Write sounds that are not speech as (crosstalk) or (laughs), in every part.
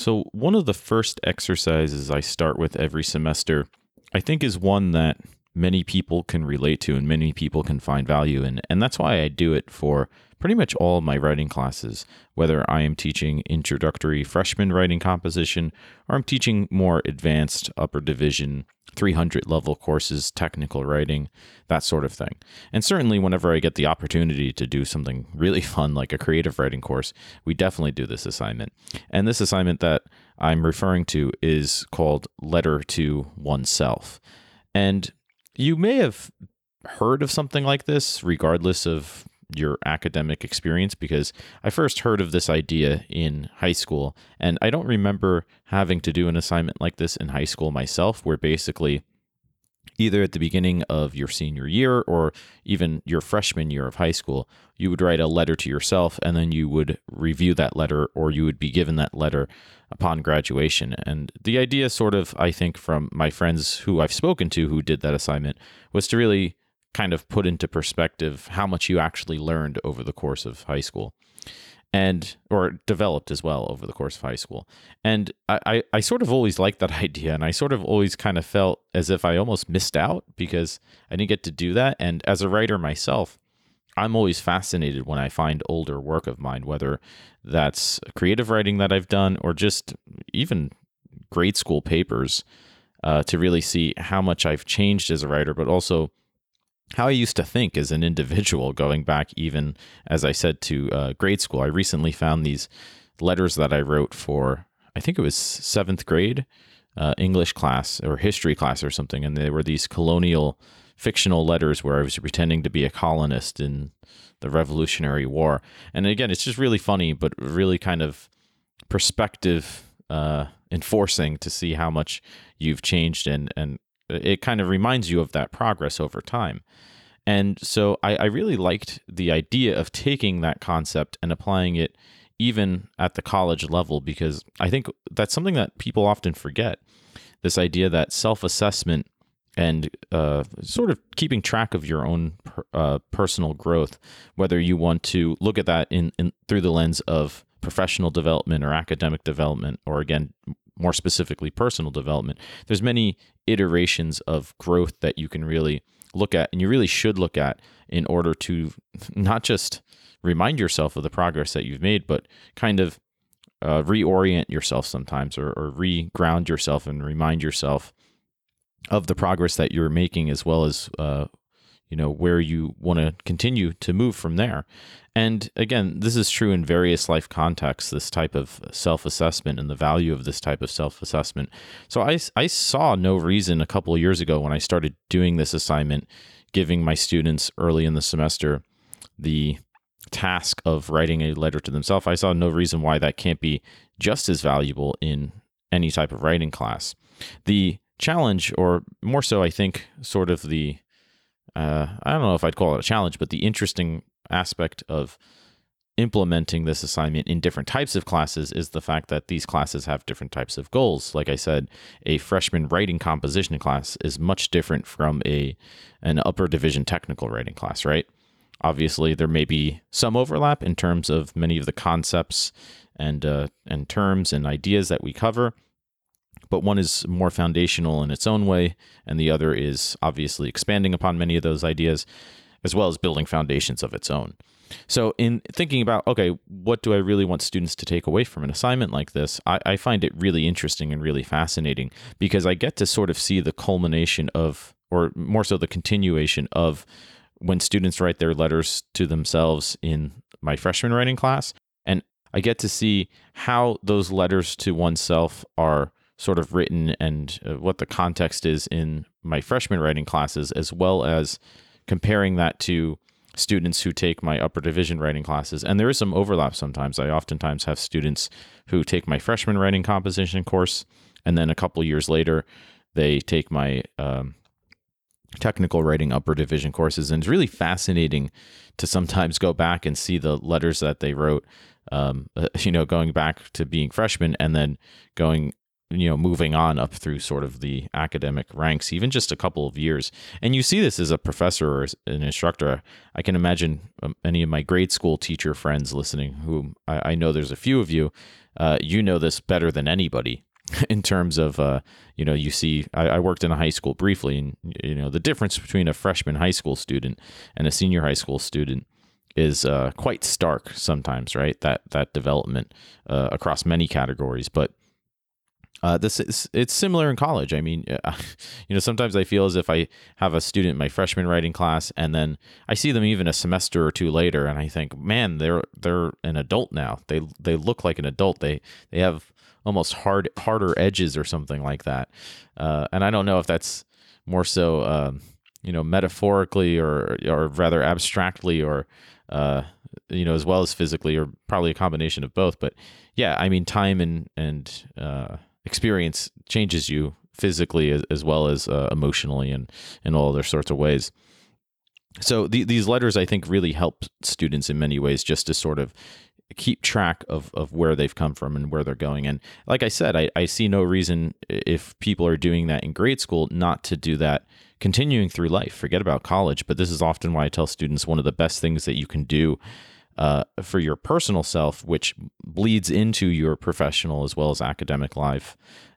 So, one of the first exercises I start with every semester, I think, is one that many people can relate to and many people can find value in. And that's why I do it for pretty much all my writing classes, whether I am teaching introductory freshman writing composition or I'm teaching more advanced upper division 300 level courses, technical writing, that sort of thing. And certainly, whenever I get the opportunity to do something (laughs) really fun like a creative writing course, we definitely do this assignment. And this assignment that I'm referring to is called Letter to Oneself. And you may have heard of something like this, regardless of your academic experience because I first heard of this idea in high school. And I don't remember having to do an assignment like this in high school myself, where basically either at the beginning of your senior year or even your freshman year of high school, you would write a letter to yourself and then you would review that letter or you would be given that letter upon graduation. And the idea, sort of, I think, from my friends who I've spoken to who did that assignment was to really kind of put into perspective how much you actually learned over the course of high school and or developed as well over the course of high school. And I, I, I sort of always liked that (laughs) idea and i sort of always kind of felt as if i almost missed out because i didn't get to do that. And as a writer myself i'm always fascinated when i find older work of mine whether that's creative writing that i've done or just even grade school papers uh, to really see how much i've changed as a writer but also how I used to think as an individual, going back even, as I said, to uh, grade school. I recently found these letters that I wrote for, I think it was seventh grade uh, English class or history class or something. And they were these colonial fictional letters where I was pretending to be a colonist in the Revolutionary War. And again, it's just really funny, but really kind of perspective uh, enforcing to see how much you've changed and, and it kind of reminds you of that progress over time. And so I, I, really liked the idea of taking that concept and applying it even at the college level because I think that's something that people often forget. This idea that self assessment and uh, sort of keeping track of your own per, uh, personal growth, whether you want to look at that in, in through the lens of professional development or academic development, or again, more specifically personal development there's many iterations of growth that you can really look at and you really should look at in order to (laughs) not just remind yourself of the progress that you've made but kind of uh, reorient yourself sometimes or, or re-ground yourself and remind yourself of the progress that you're making as well as uh, you know where you want to continue to move from there. And again this is true in various life contexts this type of self-assessment and the value of this type of self-assessment. So i, I saw no reason a couple of years ago when i started doing this assignment giving my students early in the semester the task of writing a letter to themselves i saw no reason why that can't be just as valuable in any type of writing class. The challenge or more so i think sort of the uh, I don't know if I'd call it a challenge, but the interesting aspect of implementing this assignment in different types of classes is the fact that these classes have different types of goals. Like I said, a freshman writing composition class is much different from a an upper division technical writing class, right? Obviously, there may be some overlap in terms of many of the concepts and uh, and terms and ideas that we cover, but one is more foundational in its own way, and the other is obviously expanding upon many of those ideas, as well as building foundations of its own. So, in thinking about, okay, what do I really want students to take away from an assignment like this? I, I find it really interesting and really fascinating because I get to sort of see the culmination of, or more so the continuation of, when students write their letters to themselves in my freshman writing class. And I get to see how those letters to oneself are sort of written and uh, what the context is in my freshman writing classes, as well as comparing that to students who take my upper division writing classes. And there is some overlap sometimes. I oftentimes have students who take my freshman writing composition course, and then a couple years later, they take my um, technical writing upper division courses. And it's really fascinating to sometimes go back and see the letters that they wrote. Um, (laughs) you know, going back to being freshmen and then going you know moving on up through sort of the academic ranks even just a couple of years. And you see this as a professor or an instructor. I can imagine um, any of my grade school teacher friends listening who I, I, know there's a few of you uh, you know this better than anybody (laughs) in terms of uh, you know you see I, I, worked in a high school briefly and you know the difference between a freshman high school student and a senior high school student is uh, quite stark sometimes right? That that development uh, across many categories. But uh, this is it's similar in college. I mean, (laughs) you know, sometimes I feel as if I have a student in my freshman writing class, and then I see them even a semester or two later, and I think, man, they're they're an adult now. They they look like an adult. They they have almost hard harder edges or something like that. Uh, and I don't know if that's more so, um, you know, metaphorically or or rather abstractly or uh, you know, as well as physically, or probably a combination of both. But yeah, I mean, time and and uh, experience changes you physically as, as well as uh, emotionally and in all other sorts of ways. So the, these letters, I think, really help students in many ways just to sort of keep track of, of where they've come from and where they're going. And like I said, I, I see no reason if people are doing that in grade school not to do that continuing through life. Forget about college, but this is often why I tell students one of the best things that you can do uh, for your personal self, which bleeds into your professional as well as academic life,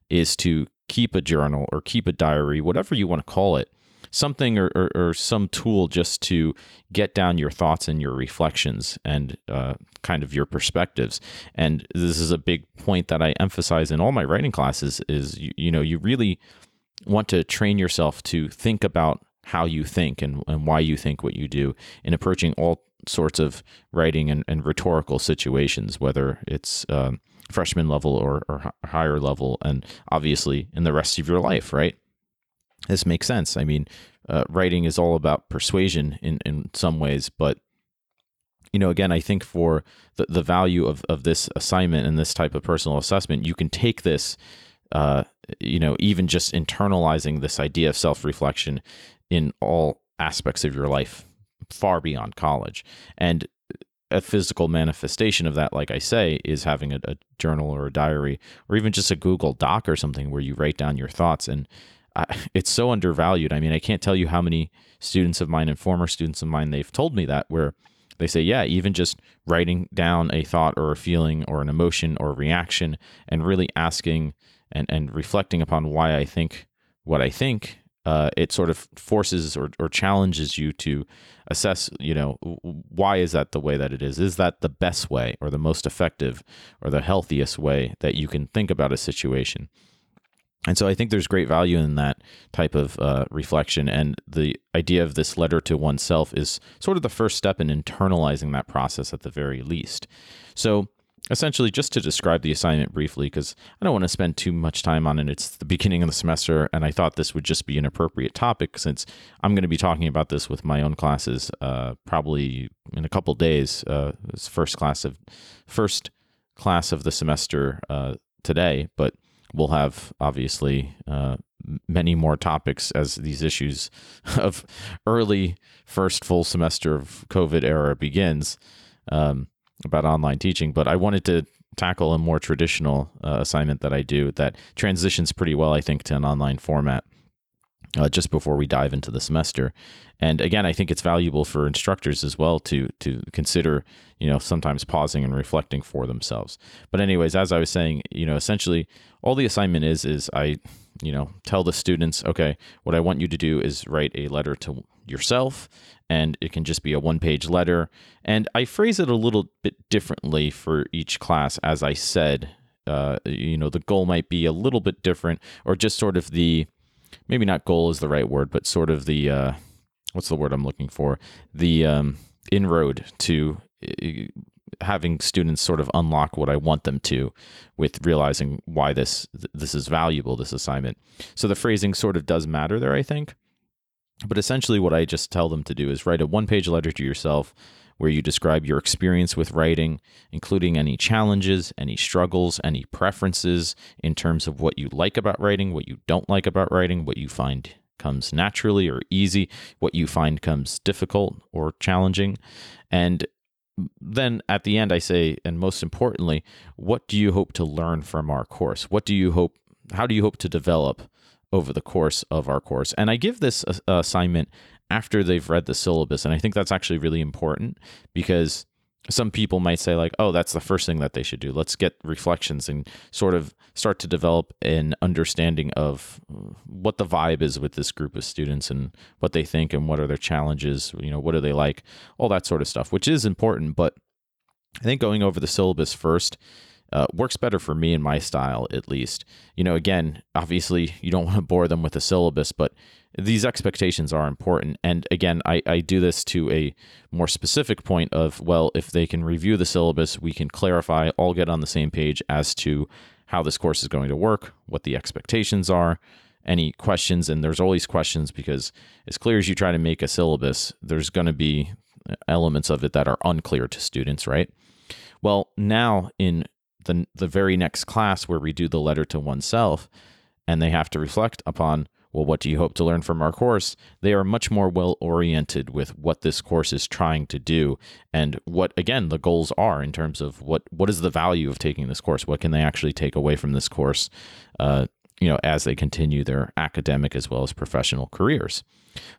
is to keep a journal or keep a diary, whatever you want to call it, something or, or, or some tool just to get down your thoughts and your reflections and uh, kind of your perspectives. And this is a big point that I emphasize in all my writing classes is, you, you know, you really want to train yourself to think about how you think and, and why you think what you do in approaching all sorts of writing and, and rhetorical situations, whether it's um, freshman level or, or higher level, and obviously in the rest of your life, right? This makes sense. I mean, uh, writing is all about persuasion in, in some ways, but you know, again, I think for the, the value of, of this assignment and this type of personal assessment, you can take this, uh, you know, even just internalizing this idea of self reflection in all aspects of your life far beyond college. And a physical manifestation of that, like I say, is having a, a, journal or a diary or even just a Google Doc or something where you write down your thoughts. And I, (laughs) it's so undervalued. I mean, I can't tell you how many students of mine and former students of mine they've told me that where they say, yeah, even just writing down a thought or a feeling or an emotion or a reaction and really asking and, and reflecting upon why I think what I think uh, it sort of forces or, or challenges you to assess, you know, why is that the way that it is? Is that the best way or the most effective or the healthiest way that you can think about a situation? And so I think there's great value in that type of uh, reflection. And the idea of this letter to oneself is sort of the first step in internalizing that process at the very least. So essentially just to describe the assignment briefly because i don't want to spend too much time on it. It's the beginning of the semester and i thought this would just be an appropriate topic since i'm going to be talking about this with my own classes uh, probably in a couple days uh, first class of first class of the semester uh, today but we'll have obviously uh, many more topics as these issues of early first full semester of covid era begins. Um, about online teaching, but I wanted to tackle a more traditional uh, assignment that I do that transitions pretty well, I think, to an online format. Uh, just before we dive into the semester, and again, I think it's valuable for instructors as well to to consider, you know, sometimes pausing and reflecting for themselves. But anyways, as I was saying, you know, essentially, all the assignment is is I, you know, tell the students, okay, what I want you to do is write a letter to yourself and it can just be a one page letter. And I phrase it a little bit differently for each class. As I said, uh, you know, the goal might be a little bit different, or just sort of the maybe not goal is the right word, but sort of the uh, what's the word I'm looking for? The um, inroad to having students sort of unlock what I want them to with realizing why this this is valuable this assignment. So the phrasing sort of does matter there I think. But essentially, what I just tell them to do is write a one page letter to yourself where you describe your experience with writing, including any challenges, any struggles, any preferences in terms of what you like about writing, what you don't like about writing, what you find comes naturally or easy, what you find comes difficult or challenging. And then at the end, I say, and most importantly, what do you hope to learn from our course? What do you hope, how do you hope to develop over the course of our course. And I give this assignment after they've read the syllabus. And I think that's actually really important because some people might say like oh that's the first thing that they should do let's get reflections and sort of start to develop an understanding of what the vibe is with this group of students and what they think and what are their challenges you know what do they like all that sort of stuff which is important but i think going over the syllabus first uh, works better for me and my style at least you know again obviously you don't (laughs) want to bore them with a syllabus but these expectations are important. And again, I, I do this to a more specific point of, well, if they can review the syllabus, we can clarify, all get on the same page as to how this course is going to work, what the expectations are, any questions. And there's always questions because as clear as you try to make a syllabus, there's going to be elements of it that are unclear to students, right? Well, now in the, the very next class where we do the letter to oneself, and they have to reflect upon well, what do you hope to learn from our course? They are much more well oriented with what this course is trying to do and what, again, the goals are in terms of what what is the value of taking this course? What can they actually take away from this course? Uh, you know, as they continue their academic as well as professional careers.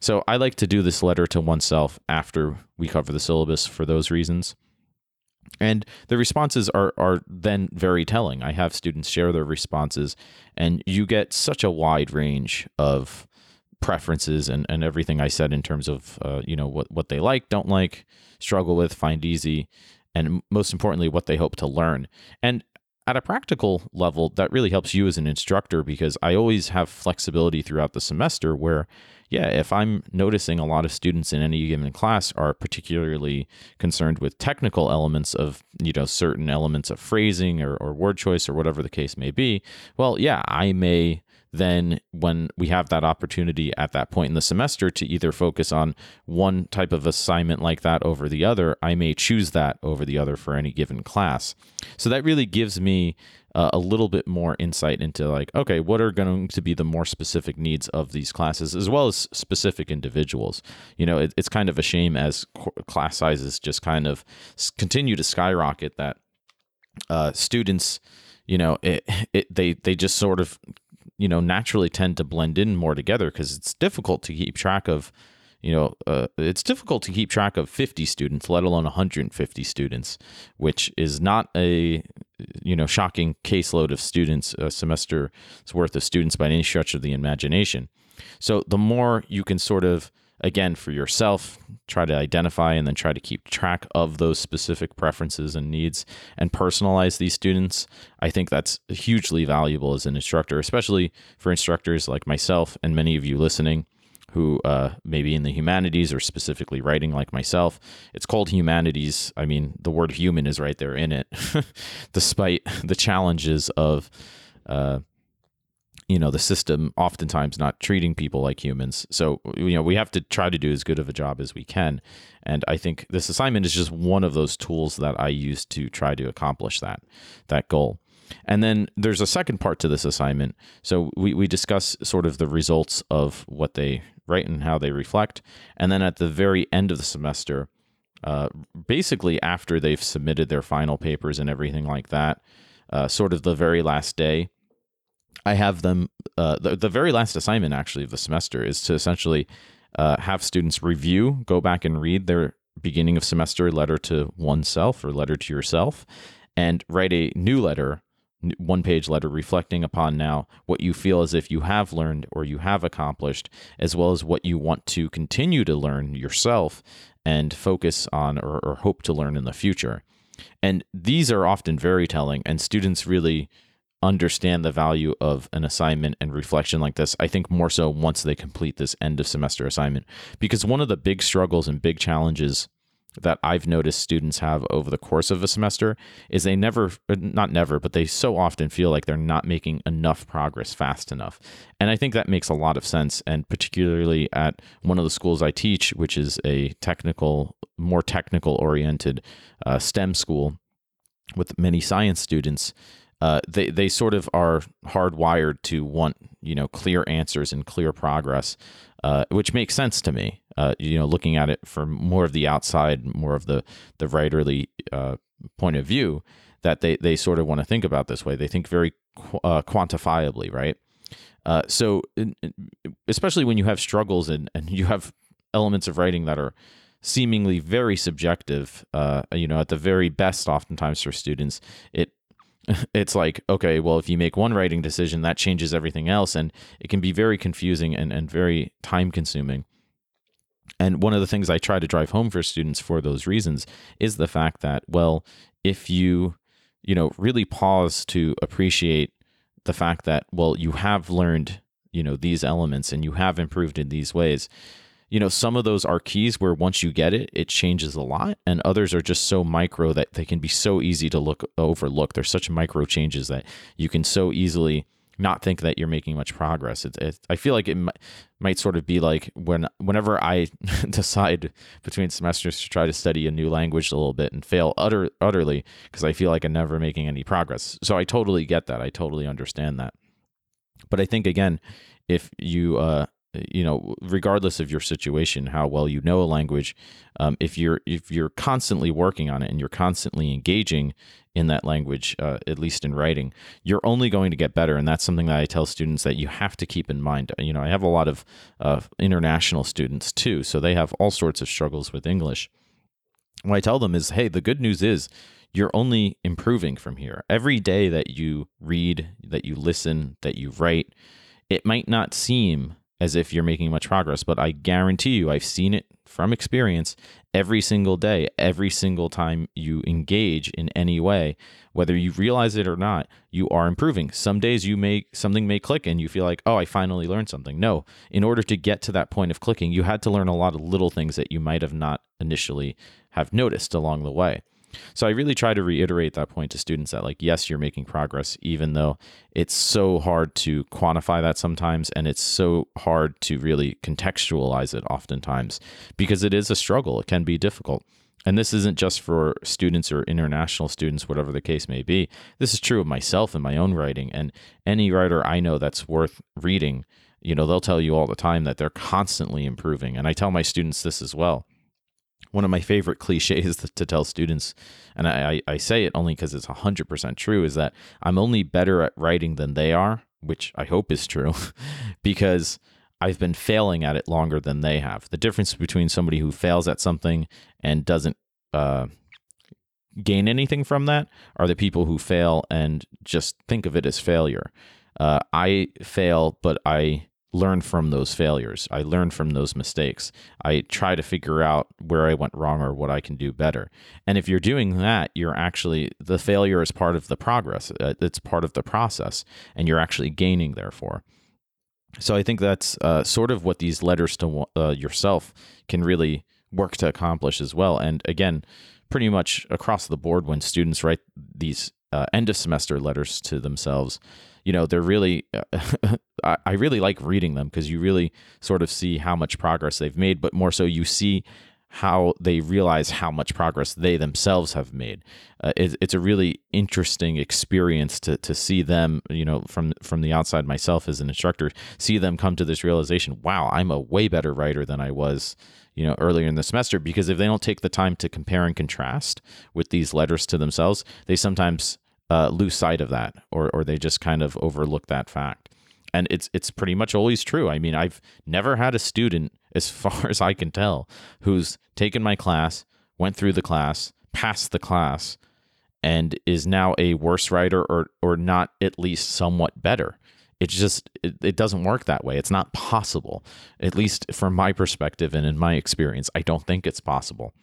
So I like to do this letter to oneself after we cover the syllabus for those reasons. And the responses are, are then very telling. I have students share their responses, and you get such a wide range of preferences and, and everything I said in terms of uh, you know what, what they like, don't like, struggle with, find easy, and most importantly, what they hope to learn. And at a practical level, that really helps you as an instructor because I always have flexibility throughout the semester where yeah, if I'm noticing a lot of students in any given class are particularly concerned with technical elements of, you know, certain elements of phrasing or, or word choice or whatever the case may be, well, yeah, I may then when we have that opportunity at that point in the semester to either focus on one type of assignment like that over the other, I may choose that over the other for any given class. So that really gives me uh, a little bit more insight into like okay what are going to be the more specific needs of these classes as well as specific individuals you know it, it's kind of a shame as class sizes just kind of continue to skyrocket that uh, students you know it, (laughs) it they they just sort of you know naturally tend to blend in more together because it's difficult to keep track of you know, uh, it's difficult to keep track of 50 students, let alone 150 students, which is not a, you know, shocking caseload of students, a semester's worth of students by any stretch of the imagination. So the more you can sort of, again, for yourself, try to identify and then try to keep track of those specific preferences and needs and personalize these students, I think that's hugely valuable as an instructor, especially for instructors like myself and many of you listening who uh, maybe in the humanities or specifically writing like myself. It's called humanities. I mean, the word human is right there in it, (laughs) despite the challenges of, uh, you know, the system oftentimes not treating people like humans. So, you know, we have to try to do as good of a job as we can. And I think this assignment is just one of those tools that I use to try to accomplish that, that goal. And then there's a second part to this assignment. So we, we discuss sort of the results of what they write and how they reflect. And then at the very end of the semester, uh, basically after they've submitted their final papers and everything like that, uh, sort of the very last day, I have them, uh, the, the very last assignment actually of the semester is to essentially uh, have students review, go back and read their beginning of semester letter to oneself or letter to yourself, and write a new letter one page letter reflecting upon now what you feel as if you have learned or you have accomplished, as well as what you want to continue to learn yourself and focus on or, or hope to learn in the future. And these are often very telling, and students really understand the value of an assignment and reflection like this, I think more so once they complete this end of semester assignment. Because one of the big struggles and big challenges that I've noticed students have over the course of a semester is they never, not never, but they so often feel like they're not making enough progress fast enough. And I think that makes a lot of sense. And particularly at one of the schools I teach, which is a technical, more technical oriented uh, STEM school with many science students. Uh, they they sort of are hardwired to want you know clear answers and clear progress, uh, which makes sense to me uh, you know, looking at it from more of the outside, more of the the writerly uh, point of view, that they they sort of want to think about this way. They think very qu- uh, quantifiably, right? So, in, especially when you have struggles and and you have elements of writing that are seemingly very subjective. Uh, you know, at the very best, oftentimes for students, it (laughs) it's like okay, well, if you make one writing decision, that changes everything else, and it can be very confusing and and very time consuming. And one of the things I try to drive home for students for those reasons is the fact that, well, if you, you know, really pause to appreciate the fact that, well, you have learned, you know, these elements and you have improved in these ways, you know, some of those are keys where once you get it, it changes a lot, and others are just so micro that they can be so easy to look overlook. They're such micro changes that you can so easily not think that you're making much progress. It, it, I feel like it might, might sort of be like when whenever I (laughs) decide between semesters to try to study a new language a little bit and fail utter, utterly because I feel like I'm never making any progress. So I totally get that. I totally understand that. But I think again, if you uh, you know regardless of your situation how well you know a language um, if you're if you're constantly working on it and you're constantly engaging in that language uh, at least in writing you're only going to get better. And that's something that i tell students that you have to keep in mind. You know i have a lot of uh, international students too so they have all sorts of struggles with english. What i tell them is hey the good news is you're only improving from here. Every day that you read that you listen that you write it might not seem as if you're making much progress. But I guarantee you, I've seen it from experience every single day, every single time you engage in any way, whether you realize it or not, you are improving. Some days you may something may click and you feel like, oh, I finally learned something. No, in order to get to that point of clicking, you had to learn a lot of little things that you might have not initially have noticed along the way. So I really try to reiterate that point to students that like yes, you're making progress even though it's so hard to quantify that sometimes and it's so hard to really contextualize it oftentimes because it is a struggle. It can be difficult. And this isn't just for students or international students, whatever the case may be. This is true of myself and my own writing. And any writer I know that's worth reading, you know, they'll tell you all the time that they're constantly improving. And I tell my students this as well one of my favorite (laughs) cliches to tell students, and I, I say it only because it's 100% true, is that I'm only better at writing than they are, which I hope is true, (laughs) because I've been failing at it longer than they have. The difference between somebody who fails at something and doesn't uh, gain anything from that are the people who fail and just think of it as failure. Uh, I fail, but I learn from those failures. I learn from those mistakes. I try to figure out where I went wrong or what I can do better. And if you're doing that, you're actually, the failure is part of the progress, uh, it's part of the process, and you're actually gaining, therefore. So I think that's uh, sort of what these letters to uh, yourself can really work to accomplish as well. And again, pretty much across the board, when students write these uh, end of semester letters to themselves, you know, they're really, (laughs) I really like reading them because you really sort of see how much progress they've made, but more so you see how they realize how much progress they themselves have made. Uh, it, it's a really interesting experience to to see them, you know, from from the outside myself as an instructor, see them come to this realization. Wow, I'm a way better writer than I was, you know, earlier in the semester. Because if they don't take the time to compare and contrast with these letters to themselves, they sometimes uh, lose sight of that, or or they just kind of overlook that fact. And it's it's pretty much always true. I mean, I've never had a student, (laughs) as far as I can tell, who's taken my class, went through the class, passed the class, and is now a worse writer or or not at least somewhat better. It's just it, it doesn't work that way. It's not possible. At least from my perspective and in my experience, I don't think it's possible.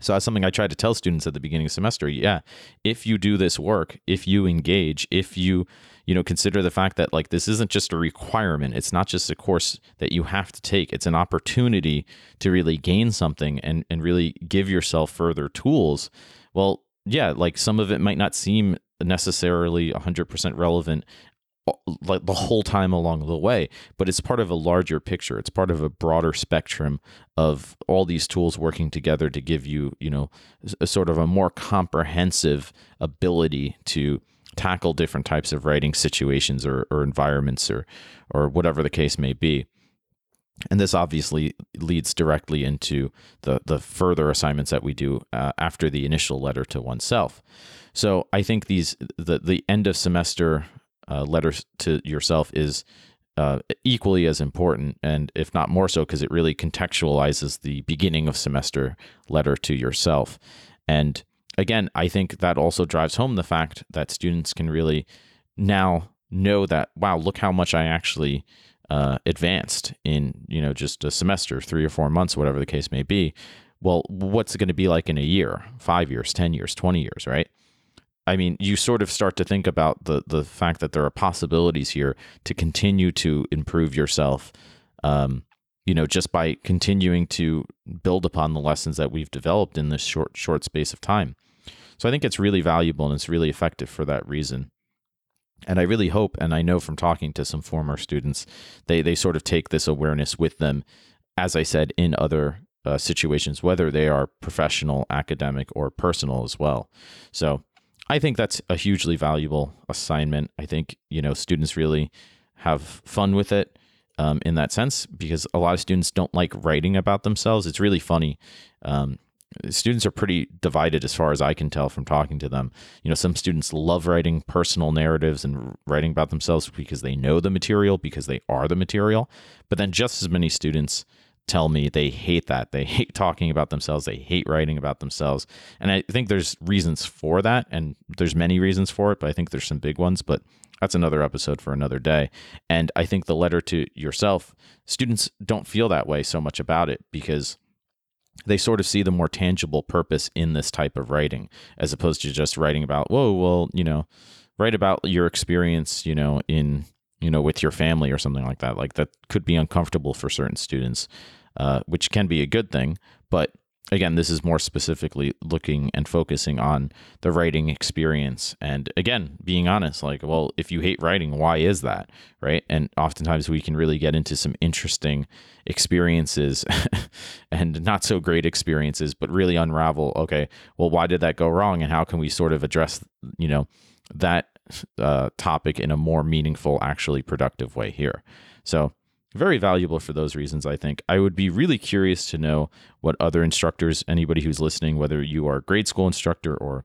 So that's something I try to tell students at the beginning of semester. Yeah, if you do this work, if you engage, if you you know consider the fact that like this isn't just a requirement, it's not just a course that you have to take. It's an opportunity to really gain something and and really give yourself further tools. Well, yeah, like some of it might not seem necessarily 100% relevant like the whole time along the way but it's part of a larger picture. It's part of a broader spectrum of all these tools working together to give you you know a sort of a more comprehensive ability to tackle different types of writing situations or, or environments or or whatever the case may be. And this obviously leads directly into the the further assignments that we do uh, after the initial letter to oneself. So I think these the the end of semester uh, letters to yourself is uh, equally as important, and if not more so, because it really contextualizes the beginning of semester letter to yourself. And again, I think that also drives home the fact that students can really now know that, wow, look how much I actually uh, advanced in, you know, just a semester, three or four months, whatever the case may be. Well, what's it going to be like in a year, five years, 10 years, 20 years, right? I mean, you sort of start to think about the the fact that there are possibilities here to continue to improve yourself. Um, you know, just by continuing to build upon the lessons that we've developed in this short short space of time. So I think it's really valuable and it's really effective for that reason. And I really hope, and I know from talking to some former students, they they sort of take this awareness with them, as I said, in other uh, situations, whether they are professional, academic, or personal as well. So I think that's a hugely valuable assignment. I think, you know, students really have fun with it um, in that sense because a lot of students don't like writing about themselves. It's really funny. Um, students are pretty divided as far as I can tell from talking to them. You know, some students love writing personal narratives and writing about themselves because they know the material, because they are the material. But then just as many students tell me they hate that. They hate talking about themselves. They hate writing about themselves. And I think there's reasons for that. And there's many reasons for it, but I think there's some big ones. But that's another episode for another day. And I think the letter to yourself, students don't feel that way so much about it because they sort of see the more tangible purpose in this type of writing as opposed to just writing about, whoa, well, you know, write about your experience, you know, in you know, with your family or something like that. Like that could be uncomfortable for certain students. Uh, which can be a good thing. But again, this is more specifically looking and focusing on the writing experience. And again, being honest, like, well, if you hate writing, why is that? Right. And oftentimes we can really get into some interesting experiences (laughs) and not so great experiences, but really unravel, okay, well, why did that go wrong? And how can we sort of address, you know, that uh, topic in a more meaningful, actually productive way here? So, very valuable for those reasons, I think. I would be really curious to know what other instructors, anybody who's listening, whether you are grade school instructor or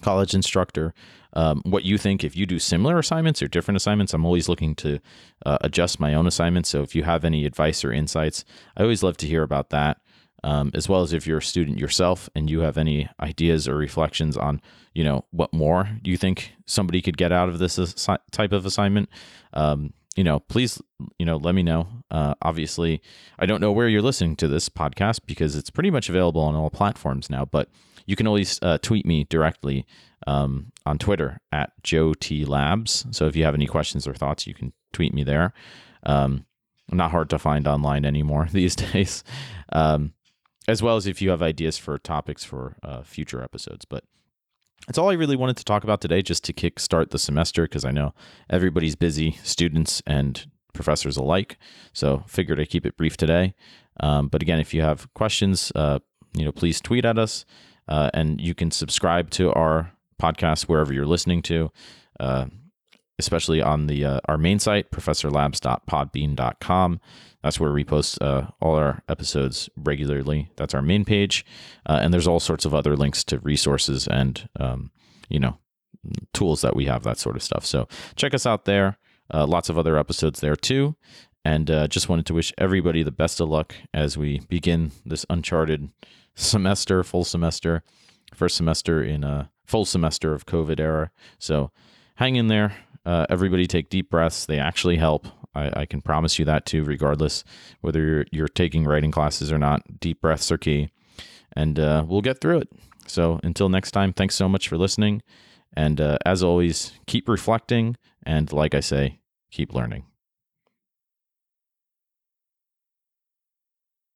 college instructor, um, what you think if you do similar assignments or different assignments. I'm always looking to uh, adjust my own assignments. So if you have any advice or insights, I always love to hear about that. Um, as well as if you're a student yourself and you have any ideas or reflections on, you know, what more you think somebody could get out of this assi- type of assignment. Um, you know, please, you know, let me know. Uh, obviously, I don't know where you're listening to this podcast because it's pretty much available on all platforms now, but you can always uh, tweet me directly um, on Twitter at Joe T Labs. So if you have any questions or thoughts, you can tweet me there. Um, not hard to find online anymore (laughs) these days. Um, as well as if you have ideas for topics for uh, future episodes. But that's all I really wanted to talk about today, just to kickstart the semester, because I know everybody's busy, students and professors alike. So figured I'd keep it brief today. Um, but again, if you have questions, uh, you know, please tweet at us, uh, and you can subscribe to our podcast wherever you're listening to. Uh, especially on the uh, our main site, professorlabs.podbean.com. That's where we post uh, all our episodes regularly. That's our main page, uh, and there's all sorts of other links to resources and um, you know tools that we have, that sort of stuff. So check us out there. Uh, lots of other episodes there too. And uh, just wanted to wish everybody the best of luck as we begin this uncharted semester, full semester, first semester in a full semester of COVID era. So hang in there. Uh, everybody take deep breaths. They actually help. I, I, can promise you that too, regardless whether you're, you're taking writing classes or not. Deep breaths are key. And uh, we'll get through it. So until next time, thanks so much for listening. And uh, as always, keep reflecting. And like I say, keep learning.